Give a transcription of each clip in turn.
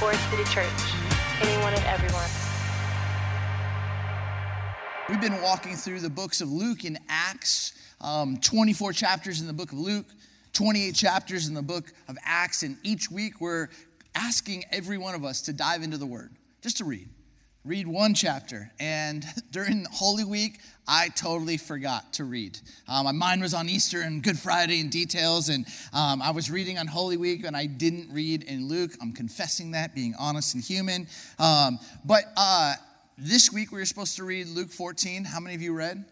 Forest City Church. Anyone and everyone. We've been walking through the books of Luke and Acts, um, 24 chapters in the book of Luke, 28 chapters in the book of Acts, and each week we're asking every one of us to dive into the Word, just to read. Read one chapter. And during Holy Week, I totally forgot to read. Um, my mind was on Easter and Good Friday and details, and um, I was reading on Holy Week and I didn't read in Luke. I'm confessing that, being honest and human. Um, but uh, this week we were supposed to read Luke 14. How many of you read?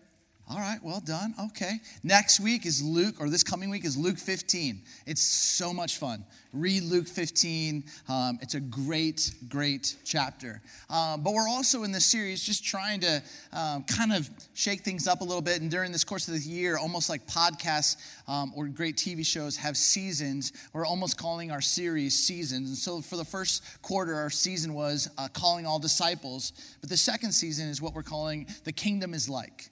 All right, well done. Okay. Next week is Luke, or this coming week is Luke 15. It's so much fun. Read Luke 15. Um, it's a great, great chapter. Uh, but we're also in this series just trying to um, kind of shake things up a little bit. And during this course of the year, almost like podcasts um, or great TV shows have seasons, we're almost calling our series seasons. And so for the first quarter, our season was uh, calling all disciples. But the second season is what we're calling the kingdom is like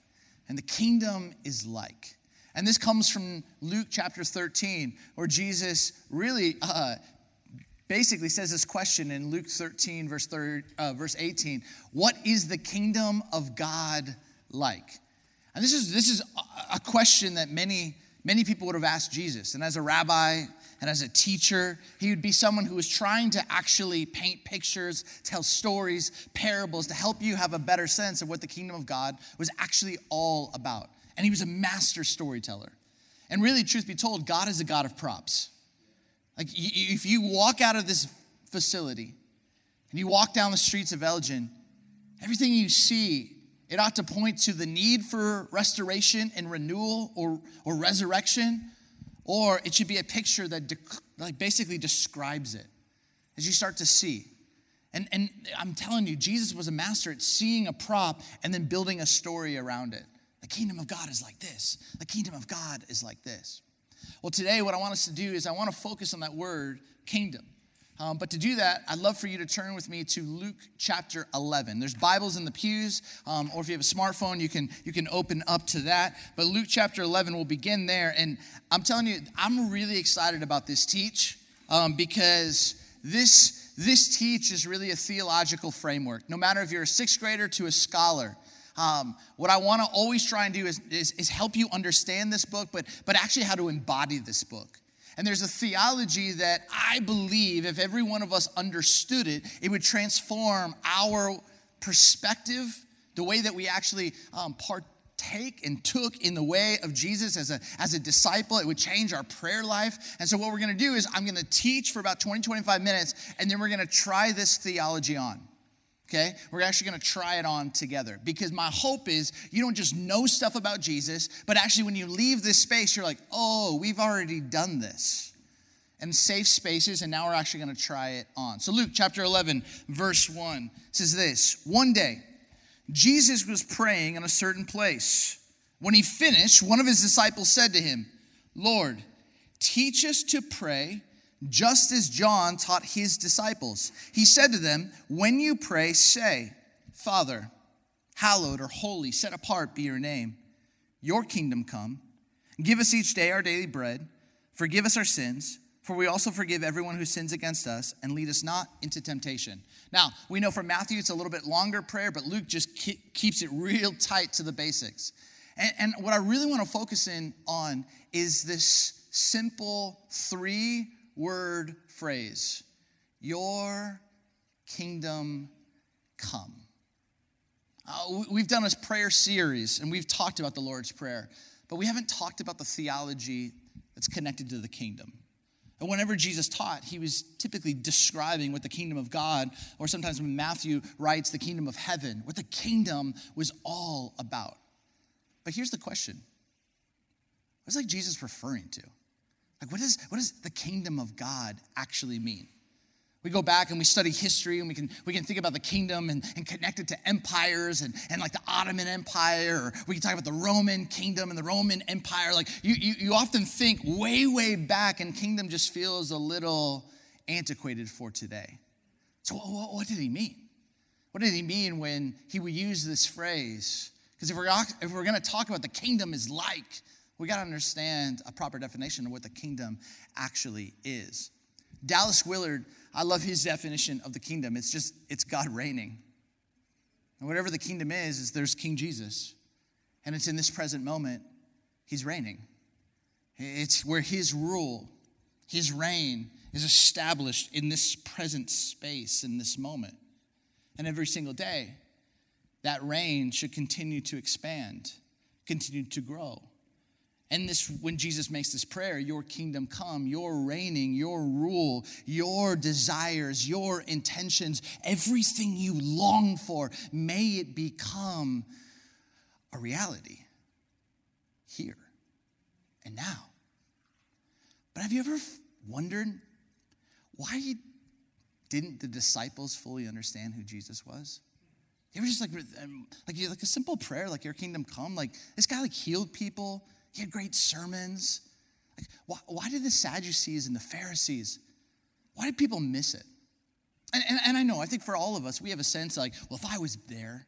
and the kingdom is like. And this comes from Luke chapter 13, where Jesus really uh, basically says this question in Luke 13, verse, third, uh, verse 18 What is the kingdom of God like? And this is, this is a question that many, many people would have asked Jesus. And as a rabbi and as a teacher, he would be someone who was trying to actually paint pictures, tell stories, parables to help you have a better sense of what the kingdom of God was actually all about. And he was a master storyteller. And really, truth be told, God is a God of props. Like, if you walk out of this facility and you walk down the streets of Elgin, everything you see, it ought to point to the need for restoration and renewal or, or resurrection or it should be a picture that like basically describes it as you start to see. And, and I'm telling you, Jesus was a master at seeing a prop and then building a story around it. The kingdom of God is like this. The kingdom of God is like this. Well, today, what I want us to do is I want to focus on that word, kingdom. Um, but to do that, I'd love for you to turn with me to Luke chapter 11. There's Bibles in the pews, um, or if you have a smartphone, you can, you can open up to that. But Luke chapter 11 will begin there. And I'm telling you, I'm really excited about this teach um, because this, this teach is really a theological framework. No matter if you're a sixth grader to a scholar, um, what I want to always try and do is, is, is help you understand this book, but, but actually how to embody this book. And there's a theology that I believe if every one of us understood it, it would transform our perspective, the way that we actually um, partake and took in the way of Jesus as a, as a disciple. It would change our prayer life. And so, what we're going to do is, I'm going to teach for about 20, 25 minutes, and then we're going to try this theology on okay? We're actually gonna try it on together because my hope is you don't just know stuff about Jesus, but actually when you leave this space, you're like, oh, we've already done this. And safe spaces, and now we're actually gonna try it on. So, Luke chapter 11, verse 1 says this One day, Jesus was praying in a certain place. When he finished, one of his disciples said to him, Lord, teach us to pray just as John taught his disciples. He said to them, When you pray, say, Father, hallowed or holy, set apart be your name. Your kingdom come. Give us each day our daily bread. Forgive us our sins, for we also forgive everyone who sins against us, and lead us not into temptation. Now, we know from Matthew it's a little bit longer prayer, but Luke just keeps it real tight to the basics. And, and what I really want to focus in on is this simple three word phrase Your kingdom come. Uh, we've done a prayer series and we've talked about the Lord's Prayer, but we haven't talked about the theology that's connected to the kingdom. And whenever Jesus taught, he was typically describing what the kingdom of God, or sometimes when Matthew writes the kingdom of heaven, what the kingdom was all about. But here's the question What's like Jesus referring to? Like, what, is, what does the kingdom of God actually mean? We go back and we study history and we can, we can think about the kingdom and, and connect it to empires and, and like the Ottoman Empire, or we can talk about the Roman kingdom and the Roman Empire. Like you, you, you often think way, way back, and kingdom just feels a little antiquated for today. So, what, what did he mean? What did he mean when he would use this phrase? Because if we're, if we're going to talk about the kingdom is like, we got to understand a proper definition of what the kingdom actually is. Dallas Willard, I love his definition of the kingdom. It's just, it's God reigning. And whatever the kingdom is, is there's King Jesus. And it's in this present moment, he's reigning. It's where his rule, his reign is established in this present space, in this moment. And every single day, that reign should continue to expand, continue to grow. And this, when Jesus makes this prayer, your kingdom come, your reigning, your rule, your desires, your intentions, everything you long for, may it become a reality here and now. But have you ever wondered why didn't the disciples fully understand who Jesus was? You ever just like um, like like a simple prayer, like your kingdom come, like this guy like healed people he had great sermons. Like, why, why did the Sadducees and the Pharisees, why did people miss it? And, and, and I know, I think for all of us, we have a sense like, well, if I was there,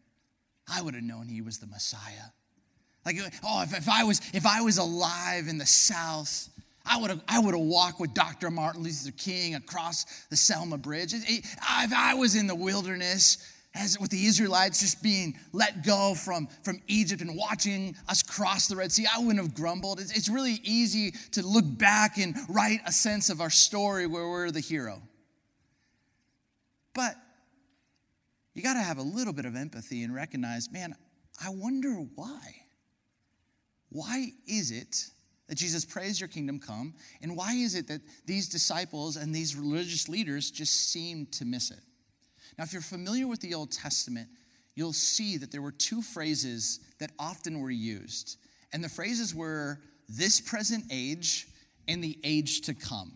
I would have known he was the Messiah. Like, oh, if, if I was if I was alive in the South, I would have I would have walked with Dr. Martin Luther King across the Selma Bridge. If I was in the wilderness, as with the Israelites just being let go from, from Egypt and watching us cross the Red Sea, I wouldn't have grumbled. It's, it's really easy to look back and write a sense of our story where we're the hero. But you got to have a little bit of empathy and recognize, man, I wonder why. Why is it that Jesus prays your kingdom come? And why is it that these disciples and these religious leaders just seem to miss it? Now, if you're familiar with the Old Testament, you'll see that there were two phrases that often were used. And the phrases were this present age and the age to come.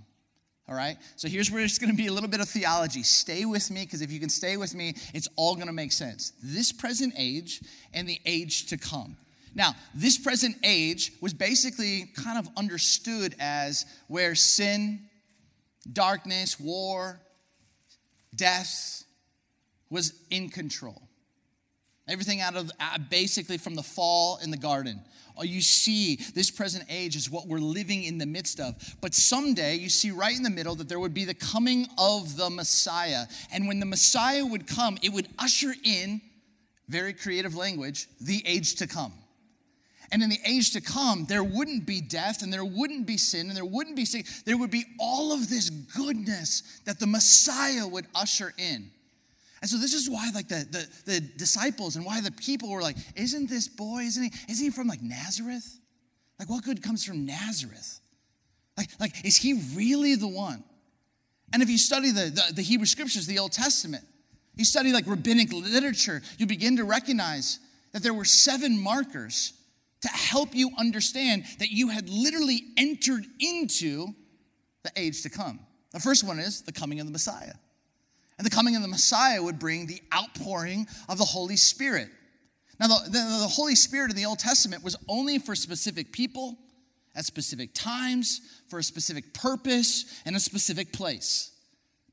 All right? So here's where it's going to be a little bit of theology. Stay with me, because if you can stay with me, it's all going to make sense. This present age and the age to come. Now, this present age was basically kind of understood as where sin, darkness, war, death, was in control. Everything out of uh, basically from the fall in the garden. Oh, you see, this present age is what we're living in the midst of. But someday, you see right in the middle that there would be the coming of the Messiah. And when the Messiah would come, it would usher in, very creative language, the age to come. And in the age to come, there wouldn't be death and there wouldn't be sin and there wouldn't be sin. There would be all of this goodness that the Messiah would usher in. And so this is why like the, the, the disciples and why the people were like, isn't this boy, isn't he, isn't he from like Nazareth? Like what good comes from Nazareth? Like, like is he really the one? And if you study the, the, the Hebrew scriptures, the Old Testament, you study like rabbinic literature, you begin to recognize that there were seven markers to help you understand that you had literally entered into the age to come. The first one is the coming of the Messiah. The coming of the Messiah would bring the outpouring of the Holy Spirit. Now, the, the, the, Holy Spirit in the Old Testament was only for specific people, at specific times, for a specific purpose, and a specific place.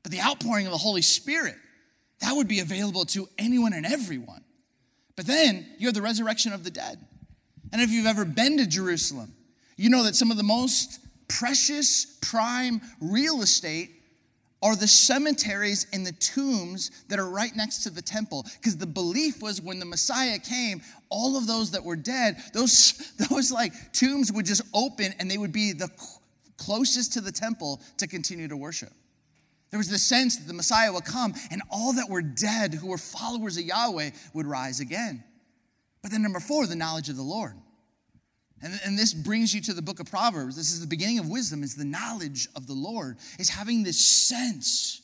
But the outpouring of the Holy Spirit, that would be available to anyone and everyone. But then you have the resurrection of the dead. And if you've ever been to Jerusalem, you know that some of the most precious, prime real estate are the cemeteries and the tombs that are right next to the temple. Because the belief was when the Messiah came, all of those that were dead, those, those like tombs would just open and they would be the closest to the temple to continue to worship. There was the sense that the Messiah would come and all that were dead who were followers of Yahweh would rise again. But then, number four, the knowledge of the Lord. And, and this brings you to the book of Proverbs. This is the beginning of wisdom, is the knowledge of the Lord, is having this sense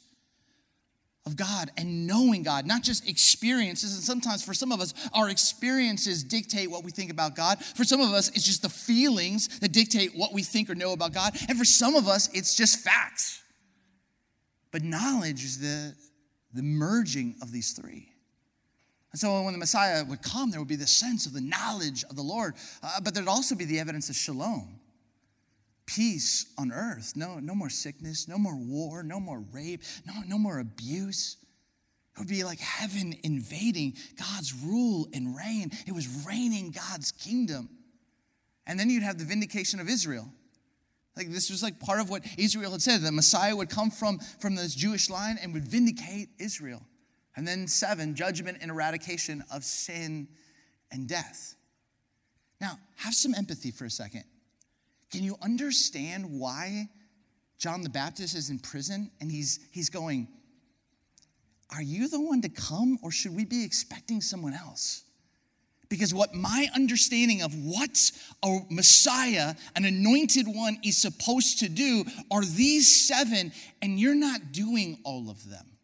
of God and knowing God, not just experiences. And sometimes for some of us, our experiences dictate what we think about God. For some of us, it's just the feelings that dictate what we think or know about God. And for some of us, it's just facts. But knowledge is the, the merging of these three. And so when the Messiah would come, there would be the sense of the knowledge of the Lord, uh, but there'd also be the evidence of shalom peace on earth. No, no more sickness, no more war, no more rape, no, no more abuse. It would be like heaven invading God's rule and reign. It was reigning God's kingdom. And then you'd have the vindication of Israel. Like this was like part of what Israel had said. The Messiah would come from, from this Jewish line and would vindicate Israel. And then seven, judgment and eradication of sin and death. Now, have some empathy for a second. Can you understand why John the Baptist is in prison and he's, he's going, Are you the one to come or should we be expecting someone else? Because what my understanding of what a Messiah, an anointed one, is supposed to do are these seven, and you're not doing all of them.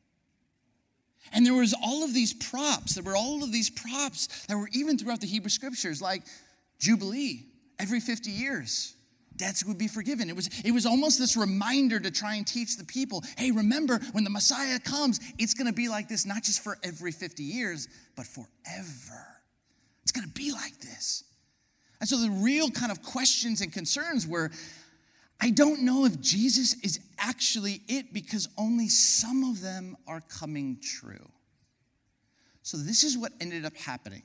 And there was all of these props. There were all of these props that were even throughout the Hebrew scriptures, like Jubilee every 50 years. Debts would be forgiven. It was, it was almost this reminder to try and teach the people hey, remember, when the Messiah comes, it's gonna be like this, not just for every 50 years, but forever. It's going to be like this. And so the real kind of questions and concerns were I don't know if Jesus is actually it because only some of them are coming true. So this is what ended up happening.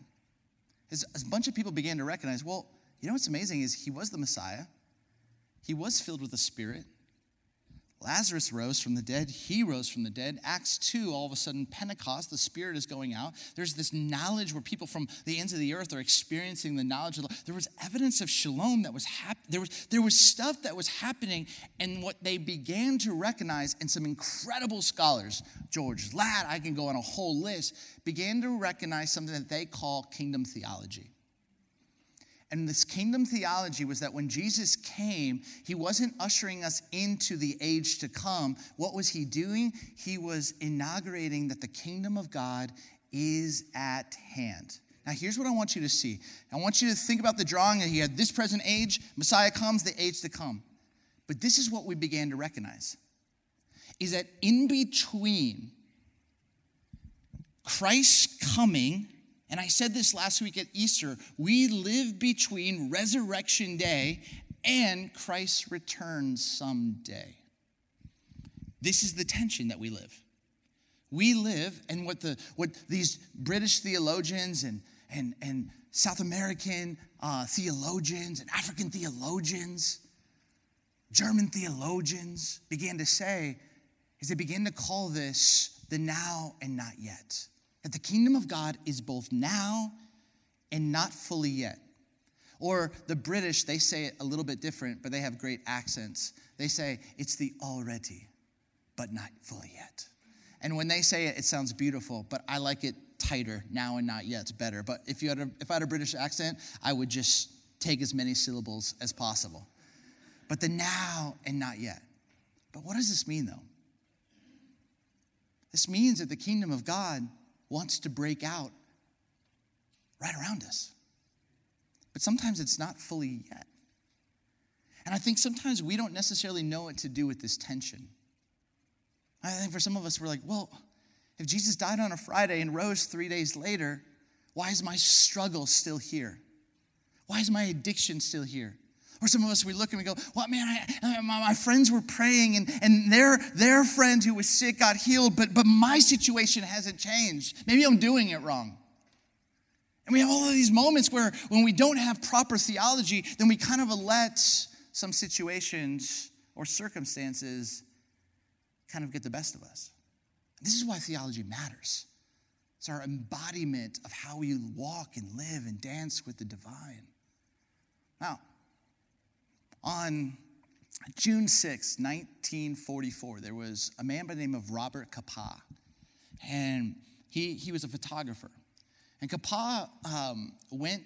As a bunch of people began to recognize, well, you know what's amazing is he was the Messiah. He was filled with the Spirit. Lazarus rose from the dead. He rose from the dead. Acts 2, all of a sudden, Pentecost, the Spirit is going out. There's this knowledge where people from the ends of the earth are experiencing the knowledge of the There was evidence of shalom that was happening. There was, there was stuff that was happening, and what they began to recognize, and some incredible scholars, George Ladd, I can go on a whole list, began to recognize something that they call kingdom theology. And this kingdom theology was that when Jesus came, he wasn't ushering us into the age to come. What was he doing? He was inaugurating that the kingdom of God is at hand. Now, here's what I want you to see. I want you to think about the drawing that he had this present age, Messiah comes, the age to come. But this is what we began to recognize is that in between Christ's coming and I said this last week at Easter we live between resurrection day and Christ's return someday. This is the tension that we live. We live, and what, the, what these British theologians and, and, and South American uh, theologians and African theologians, German theologians began to say is they began to call this the now and not yet that the kingdom of God is both now and not fully yet. Or the British, they say it a little bit different, but they have great accents. They say it's the already, but not fully yet. And when they say it, it sounds beautiful, but I like it tighter, now and not yet. It's better. But if, you had a, if I had a British accent, I would just take as many syllables as possible. But the now and not yet. But what does this mean, though? This means that the kingdom of God wants to break out right around us. But sometimes it's not fully yet. And I think sometimes we don't necessarily know what to do with this tension. I think for some of us, we're like, well, if Jesus died on a Friday and rose three days later, why is my struggle still here? Why is my addiction still here? Or some of us, we look and we go, well, man, I, my, my, friends were praying and, and their, their friend who was sick got healed, but, but my situation hasn't changed. Maybe I'm doing it wrong. And we have all of these moments where when we don't have proper theology, then we kind of let some situations or circumstances kind of get the best of us. This is why theology matters. It's our embodiment of how we walk and live and dance with the divine. Now, on June 6, 1944, there was a man by the name of Robert Capa, and he, he was a photographer. And Capa um, went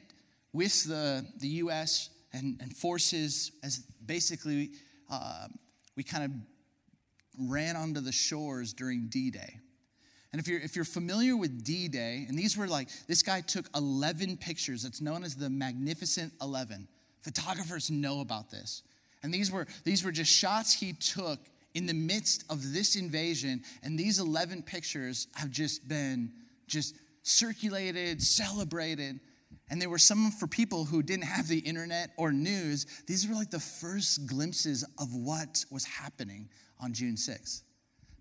with the, the U.S. And, and forces as basically uh, we kind of ran onto the shores during D Day. And if you're, if you're familiar with D Day, and these were like, this guy took 11 pictures, it's known as the Magnificent 11. Photographers know about this. And these were, these were just shots he took in the midst of this invasion. And these 11 pictures have just been just circulated, celebrated. And they were some for people who didn't have the internet or news. These were like the first glimpses of what was happening on June 6th.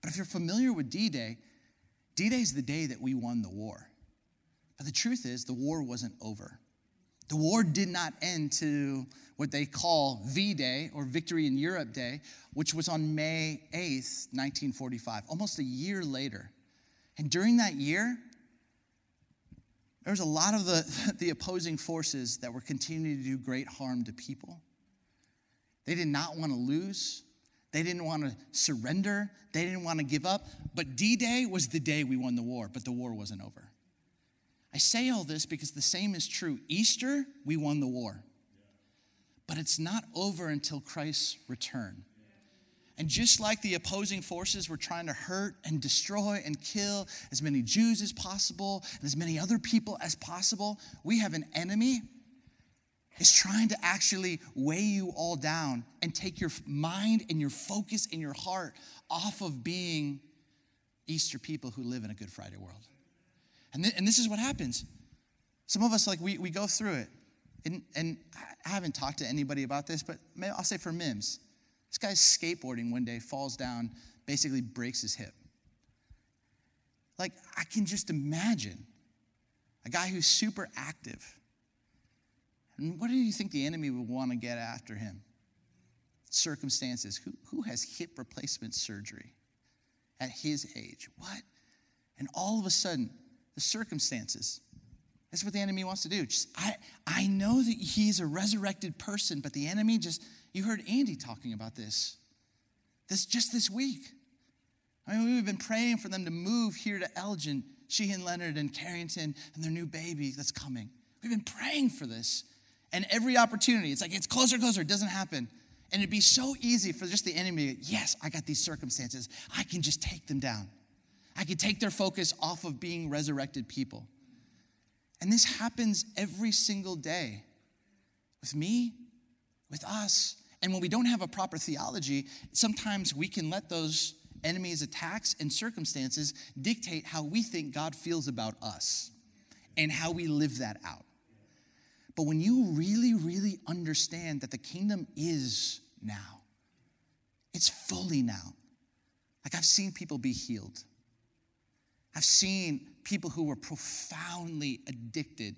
But if you're familiar with D Day, D Day is the day that we won the war. But the truth is, the war wasn't over. The war did not end to what they call V Day or Victory in Europe Day, which was on May 8th, 1945, almost a year later. And during that year, there was a lot of the, the opposing forces that were continuing to do great harm to people. They did not want to lose. They didn't want to surrender. They didn't want to give up. But D Day was the day we won the war, but the war wasn't over. I say all this because the same is true. Easter, we won the war. But it's not over until Christ's return. And just like the opposing forces were trying to hurt and destroy and kill as many Jews as possible and as many other people as possible, we have an enemy is trying to actually weigh you all down and take your mind and your focus and your heart off of being Easter people who live in a Good Friday world. And, th- and this is what happens. Some of us, like, we, we go through it. And, and I haven't talked to anybody about this, but I'll say for Mims, this guy's skateboarding one day, falls down, basically breaks his hip. Like, I can just imagine a guy who's super active. And what do you think the enemy would want to get after him? Circumstances. Who, who has hip replacement surgery at his age? What? And all of a sudden, the circumstances. That's what the enemy wants to do. Just, I, I know that he's a resurrected person, but the enemy just, you heard Andy talking about this, this just this week. I mean, we've been praying for them to move here to Elgin, she and Leonard and Carrington and their new baby that's coming. We've been praying for this. And every opportunity, it's like it's closer, closer, it doesn't happen. And it'd be so easy for just the enemy, yes, I got these circumstances. I can just take them down. I could take their focus off of being resurrected people. And this happens every single day with me, with us. And when we don't have a proper theology, sometimes we can let those enemies' attacks and circumstances dictate how we think God feels about us and how we live that out. But when you really, really understand that the kingdom is now, it's fully now. Like I've seen people be healed. I've seen people who were profoundly addicted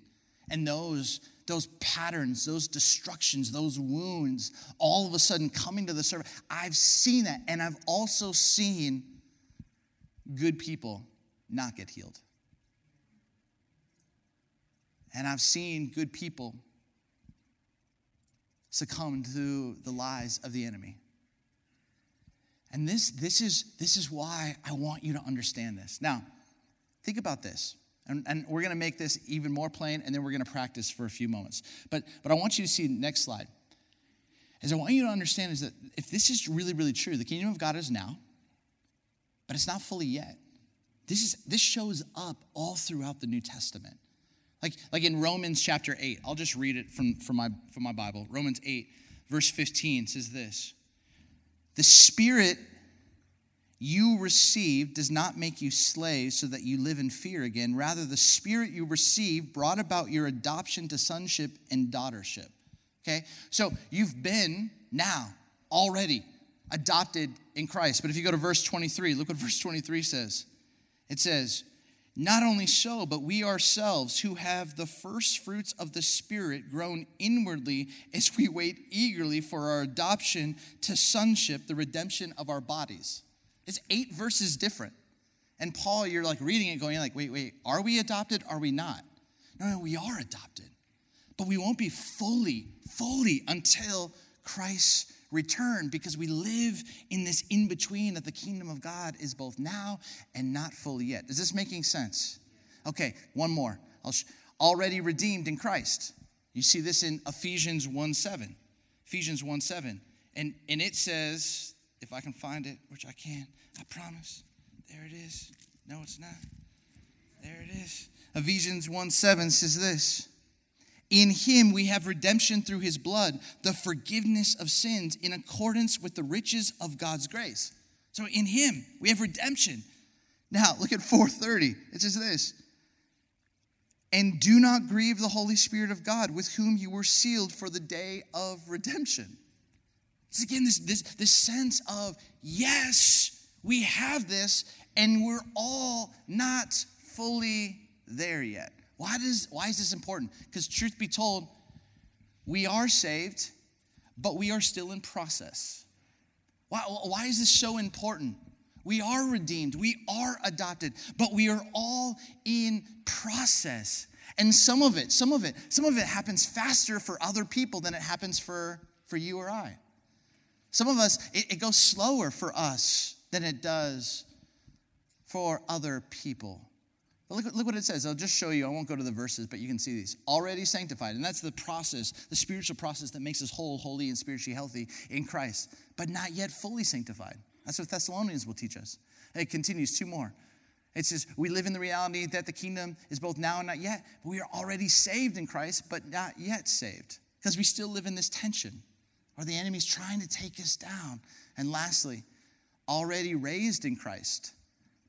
and those those patterns, those destructions, those wounds, all of a sudden coming to the surface. I've seen that, and I've also seen good people not get healed. And I've seen good people succumb to the lies of the enemy. And this, this, is, this is why I want you to understand this. Now, Think about this. And, and we're going to make this even more plain, and then we're going to practice for a few moments. But, but I want you to see next slide. As I want you to understand is that if this is really, really true, the kingdom of God is now, but it's not fully yet. This, is, this shows up all throughout the New Testament. Like, like in Romans chapter 8, I'll just read it from, from, my, from my Bible. Romans 8, verse 15 says this The Spirit you received does not make you slaves so that you live in fear again. Rather, the spirit you received brought about your adoption to sonship and daughtership. Okay? So you've been now already adopted in Christ. But if you go to verse 23, look what verse 23 says. It says, Not only so, but we ourselves who have the first fruits of the Spirit groan inwardly as we wait eagerly for our adoption to sonship, the redemption of our bodies. It's eight verses different. And Paul, you're like reading it going like, wait, wait, are we adopted? Are we not? No, no, we are adopted. But we won't be fully, fully until Christ's return because we live in this in between that the kingdom of God is both now and not fully yet. Is this making sense? Okay, one more. Sh- already redeemed in Christ. You see this in Ephesians 1 7. Ephesians 1 7. And, and it says if I can find it, which I can, I promise. There it is. No, it's not. There it is. Ephesians 1 7 says this In him we have redemption through his blood, the forgiveness of sins in accordance with the riches of God's grace. So in him we have redemption. Now look at 430. It says this. And do not grieve the Holy Spirit of God, with whom you were sealed for the day of redemption. It's again this, this, this sense of, yes, we have this, and we're all not fully there yet. Why, does, why is this important? Because, truth be told, We are saved, but we are still in process. Why, why is this so important? We are redeemed, we are adopted, but we are all in process. And some of it, some of it, some of it happens faster for other people than it happens for, for you or I. Some of us, it, it goes slower for us than it does for other people. But look, look what it says. I'll just show you. I won't go to the verses, but you can see these. Already sanctified. And that's the process, the spiritual process that makes us whole, holy, and spiritually healthy in Christ, but not yet fully sanctified. That's what Thessalonians will teach us. It continues, two more. It says, We live in the reality that the kingdom is both now and not yet, but we are already saved in Christ, but not yet saved. Because we still live in this tension, or the enemy's trying to take us down. And lastly, already raised in Christ,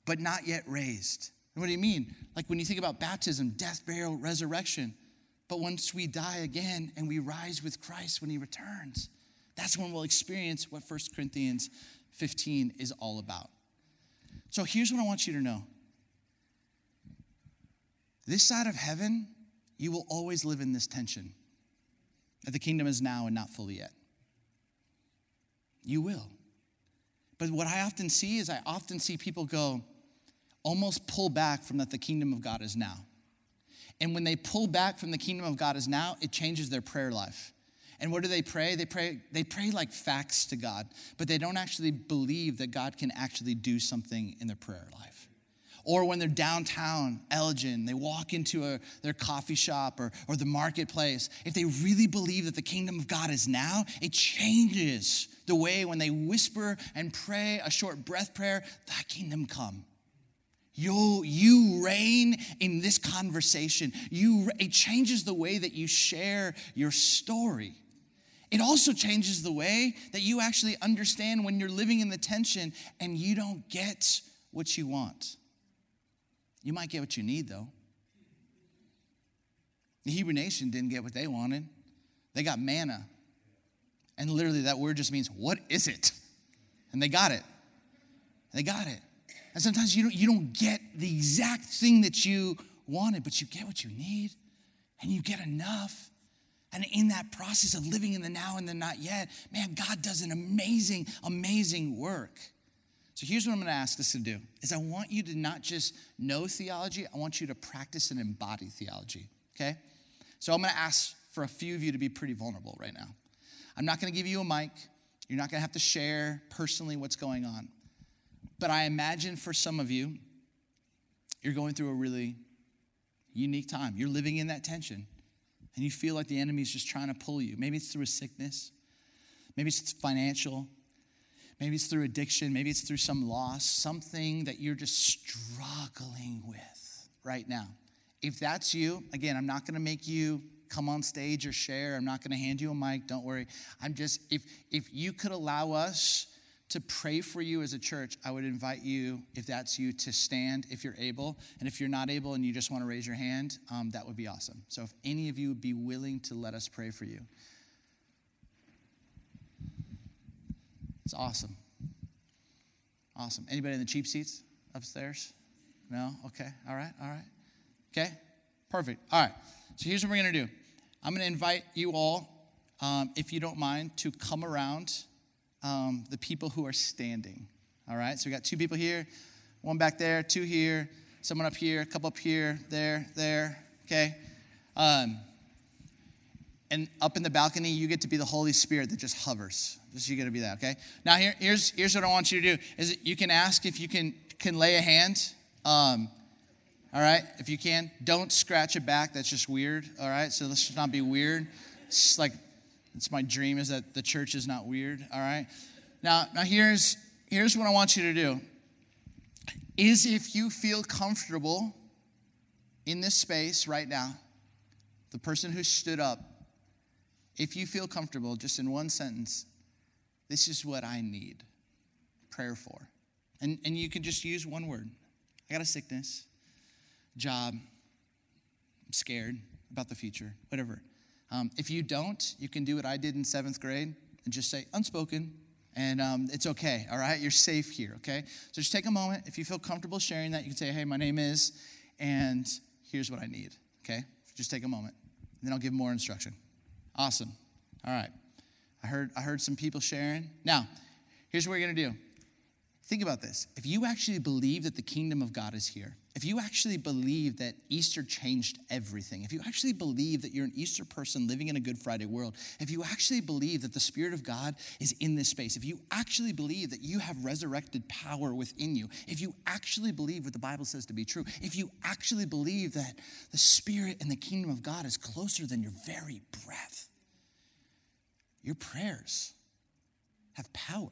but not yet raised. And what do you mean? Like when you think about baptism, death, burial, resurrection. But once we die again and we rise with Christ when he returns, that's when we'll experience what 1 Corinthians 15 is all about. So here's what I want you to know this side of heaven, you will always live in this tension that the kingdom is now and not fully yet. You will. But what I often see is I often see people go, almost pull back from that the kingdom of God is now. And when they pull back from the kingdom of God is now, it changes their prayer life. And what do they pray? They pray they pray like facts to God, but they don't actually believe that God can actually do something in their prayer life. Or when they're downtown Elgin, they walk into a, their coffee shop or, or the marketplace. If they really believe that the kingdom of God is now, it changes the way when they whisper and pray a short breath prayer, thy kingdom come. You, you reign in this conversation. You, it changes the way that you share your story. It also changes the way that you actually understand when you're living in the tension and you don't get what you want. You might get what you need, though. The Hebrew nation didn't get what they wanted, they got manna. And literally, that word just means, What is it? And they got it. They got it. And sometimes you don't, you don't get the exact thing that you wanted, but you get what you need and you get enough. And in that process of living in the now and the not yet, man, God does an amazing, amazing work. So here's what I'm going to ask us to do is I want you to not just know theology, I want you to practice and embody theology, okay? So I'm going to ask for a few of you to be pretty vulnerable right now. I'm not going to give you a mic. You're not going to have to share personally what's going on. But I imagine for some of you, you're going through a really unique time. You're living in that tension, and you feel like the enemy's just trying to pull you. Maybe it's through a sickness, maybe it's financial, maybe it's through addiction, maybe it's through some loss, something that you're just struggling with right now. If that's you, again, I'm not going to make you come on stage or share. I'm not going to hand you a mic. Don't worry. I'm just if if you could allow us to pray for you as a church, I would invite you, if that's you, to stand if you're able. And if you're not able and you just want to raise your hand, um, that would be awesome. So if any of you would be willing to let us pray for you, it's awesome. Awesome. Anybody in the cheap seats upstairs? No? Okay. All right. All right. Okay. Perfect. All right. So here's what we're going to do I'm going to invite you all, um, if you don't mind, to come around um, the people who are standing. All right, so we got two people here, one back there, two here, someone up here, a couple up here, there, there. Okay. Um, and up in the balcony, you get to be the Holy Spirit that just hovers. Just you get to be that. Okay. Now here, here's here's what I want you to do: is you can ask if you can can lay a hand. Um, all right, if you can, don't scratch it back. That's just weird. All right, so let's just not be weird. It's like it's my dream is that the church is not weird, all right? Now, now here's, here's what I want you to do. Is if you feel comfortable in this space right now, the person who stood up, if you feel comfortable, just in one sentence, this is what I need prayer for. And, and you can just use one word. I got a sickness, job, I'm scared about the future, whatever. Um, if you don't, you can do what I did in seventh grade and just say unspoken, and um, it's okay, all right? You're safe here, okay? So just take a moment. If you feel comfortable sharing that, you can say, hey, my name is, and here's what I need, okay? Just take a moment, and then I'll give more instruction. Awesome. All right. I heard, I heard some people sharing. Now, here's what we're going to do. Think about this. If you actually believe that the kingdom of God is here, if you actually believe that Easter changed everything, if you actually believe that you're an Easter person living in a Good Friday world, if you actually believe that the Spirit of God is in this space, if you actually believe that you have resurrected power within you, if you actually believe what the Bible says to be true, if you actually believe that the Spirit and the kingdom of God is closer than your very breath, your prayers have power.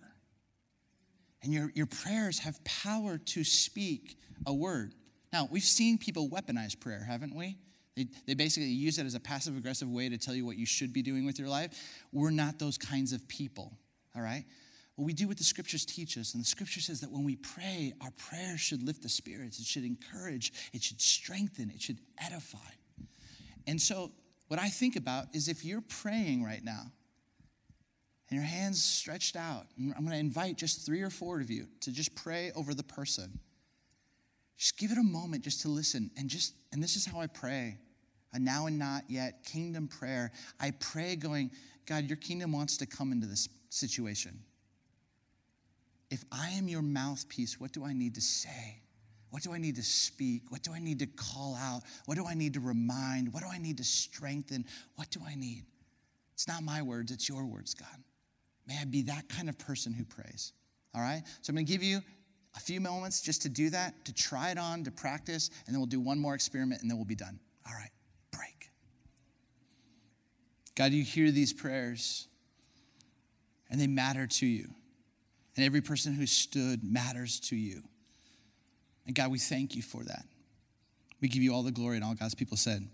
And your, your prayers have power to speak a word. Now, we've seen people weaponize prayer, haven't we? They, they basically use it as a passive aggressive way to tell you what you should be doing with your life. We're not those kinds of people, all right? Well, we do what the scriptures teach us. And the scripture says that when we pray, our prayers should lift the spirits, it should encourage, it should strengthen, it should edify. And so, what I think about is if you're praying right now, and your hands stretched out. I'm going to invite just three or four of you to just pray over the person. Just give it a moment just to listen. And just, and this is how I pray. A now and not yet kingdom prayer. I pray going, God, your kingdom wants to come into this situation. If I am your mouthpiece, what do I need to say? What do I need to speak? What do I need to call out? What do I need to remind? What do I need to strengthen? What do I need? It's not my words, it's your words, God. May I be that kind of person who prays. All right? So I'm going to give you a few moments just to do that, to try it on, to practice, and then we'll do one more experiment and then we'll be done. All right, break. God, you hear these prayers and they matter to you. And every person who stood matters to you. And God, we thank you for that. We give you all the glory and all God's people said.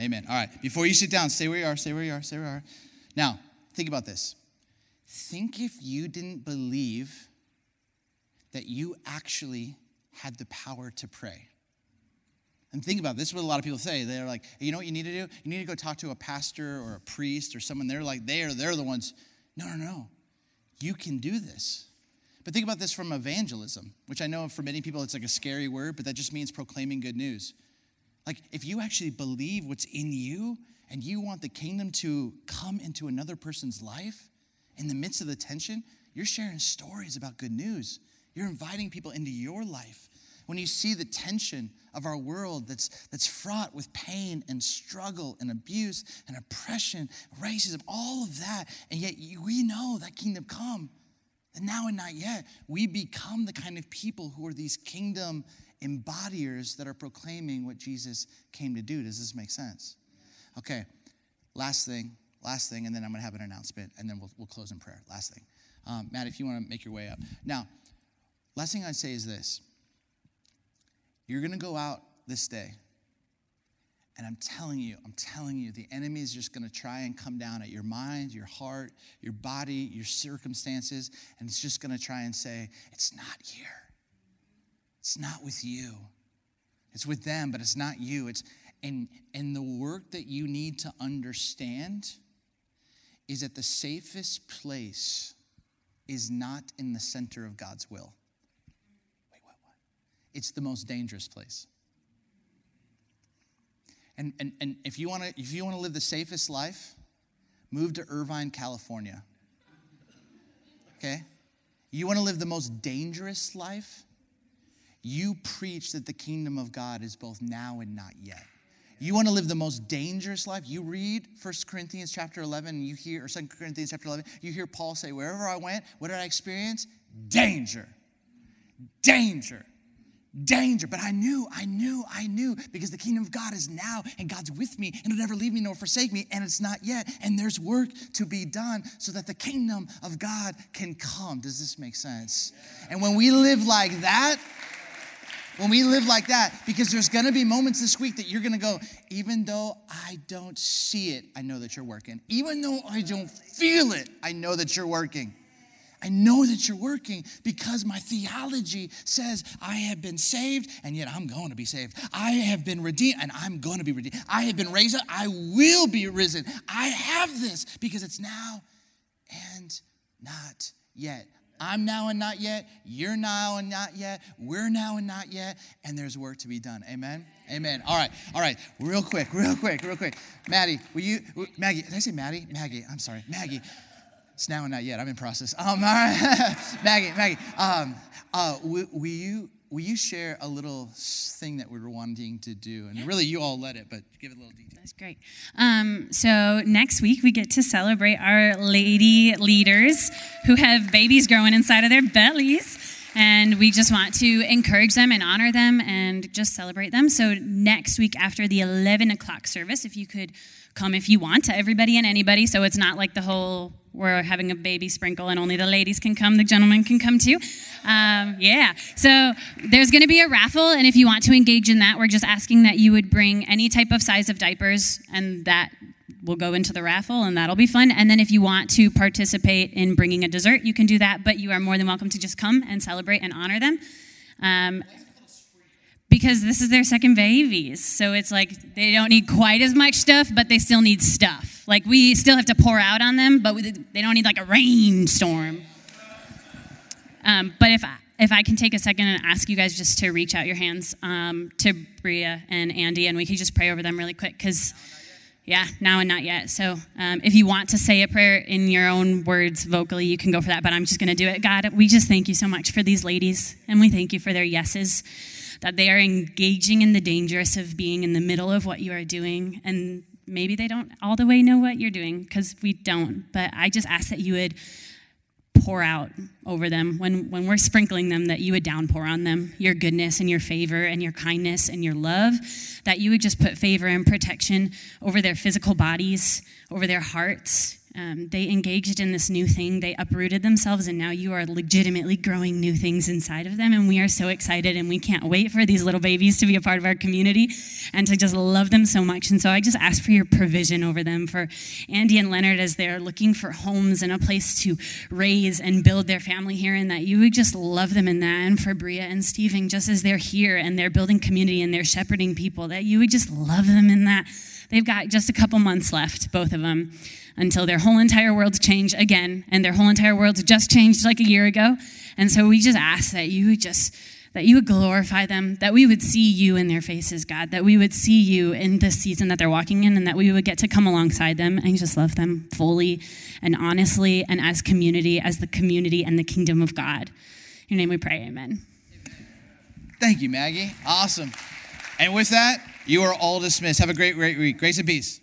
Amen. All right, before you sit down, stay where you are, stay where you are, stay where you are. Now, think about this. Think if you didn't believe that you actually had the power to pray. And think about it. this is what a lot of people say. They're like, you know what you need to do? You need to go talk to a pastor or a priest or someone. They're like, they are, they're the ones. No, no, no. You can do this. But think about this from evangelism, which I know for many people it's like a scary word, but that just means proclaiming good news. Like, if you actually believe what's in you and you want the kingdom to come into another person's life, in the midst of the tension, you're sharing stories about good news. You're inviting people into your life. When you see the tension of our world that's, that's fraught with pain and struggle and abuse and oppression, racism, all of that, and yet we know that kingdom come. And now and not yet, we become the kind of people who are these kingdom embodiers that are proclaiming what Jesus came to do. Does this make sense? Okay, last thing Last thing, and then I'm going to have an announcement, and then we'll, we'll close in prayer. Last thing. Um, Matt, if you want to make your way up. Now, last thing I'd say is this you're going to go out this day, and I'm telling you, I'm telling you, the enemy is just going to try and come down at your mind, your heart, your body, your circumstances, and it's just going to try and say, It's not here. It's not with you. It's with them, but it's not you. It's and and the work that you need to understand is that the safest place is not in the center of God's will. Wait, what, what? It's the most dangerous place. And, and, and if you want to if you want to live the safest life, move to Irvine, California. Okay? You want to live the most dangerous life? You preach that the kingdom of God is both now and not yet. You want to live the most dangerous life? You read 1 Corinthians chapter 11, you hear, or 2 Corinthians chapter 11, you hear Paul say, Wherever I went, what did I experience? Danger. Danger. Danger. But I knew, I knew, I knew, because the kingdom of God is now, and God's with me, and He'll never leave me nor forsake me, and it's not yet. And there's work to be done so that the kingdom of God can come. Does this make sense? And when we live like that, when we live like that, because there's gonna be moments this week that you're gonna go, even though I don't see it, I know that you're working. Even though I don't feel it, I know that you're working. I know that you're working because my theology says I have been saved and yet I'm going to be saved. I have been redeemed and I'm going to be redeemed. I have been raised up, I will be risen. I have this because it's now and not yet. I'm now and not yet. You're now and not yet. We're now and not yet. And there's work to be done. Amen. Amen. All right. All right. Real quick. Real quick. Real quick. Maddie, will you? Maggie. Did I say Maddie? Maggie. I'm sorry. Maggie. It's now and not yet. I'm in process. Um, all right. Maggie. Maggie. Um, uh, will, will you? Will you share a little thing that we're wanting to do? And really, you all led it, but give it a little detail. That's great. Um, so next week we get to celebrate our lady leaders who have babies growing inside of their bellies. And we just want to encourage them and honor them and just celebrate them. So, next week after the 11 o'clock service, if you could come if you want to everybody and anybody. So, it's not like the whole we're having a baby sprinkle and only the ladies can come, the gentlemen can come too. Um, yeah. So there's going to be a raffle, and if you want to engage in that, we're just asking that you would bring any type of size of diapers, and that will go into the raffle, and that'll be fun. And then if you want to participate in bringing a dessert, you can do that, but you are more than welcome to just come and celebrate and honor them. Um, because this is their second babies. So it's like they don't need quite as much stuff, but they still need stuff. Like we still have to pour out on them, but they don't need like a rainstorm. Um, but if I, if I can take a second and ask you guys just to reach out your hands um, to Bria and Andy, and we can just pray over them really quick because, yeah, now and not yet. So um, if you want to say a prayer in your own words vocally, you can go for that, but I'm just going to do it. God, we just thank you so much for these ladies, and we thank you for their yeses that they are engaging in the dangerous of being in the middle of what you are doing. And maybe they don't all the way know what you're doing because we don't. But I just ask that you would pour out over them when, when we're sprinkling them, that you would downpour on them your goodness and your favor and your kindness and your love, that you would just put favor and protection over their physical bodies, over their hearts, um, they engaged in this new thing. They uprooted themselves, and now you are legitimately growing new things inside of them. And we are so excited, and we can't wait for these little babies to be a part of our community and to just love them so much. And so I just ask for your provision over them, for Andy and Leonard as they're looking for homes and a place to raise and build their family here, and that you would just love them in that. And for Bria and Stephen, just as they're here and they're building community and they're shepherding people, that you would just love them in that. They've got just a couple months left, both of them until their whole entire worlds change again. And their whole entire worlds just changed like a year ago. And so we just ask that you would just that you would glorify them, that we would see you in their faces, God, that we would see you in this season that they're walking in, and that we would get to come alongside them and just love them fully and honestly and as community, as the community and the kingdom of God. In your name we pray, amen. Thank you, Maggie. Awesome. And with that, you are all dismissed. Have a great, great week. Grace and peace.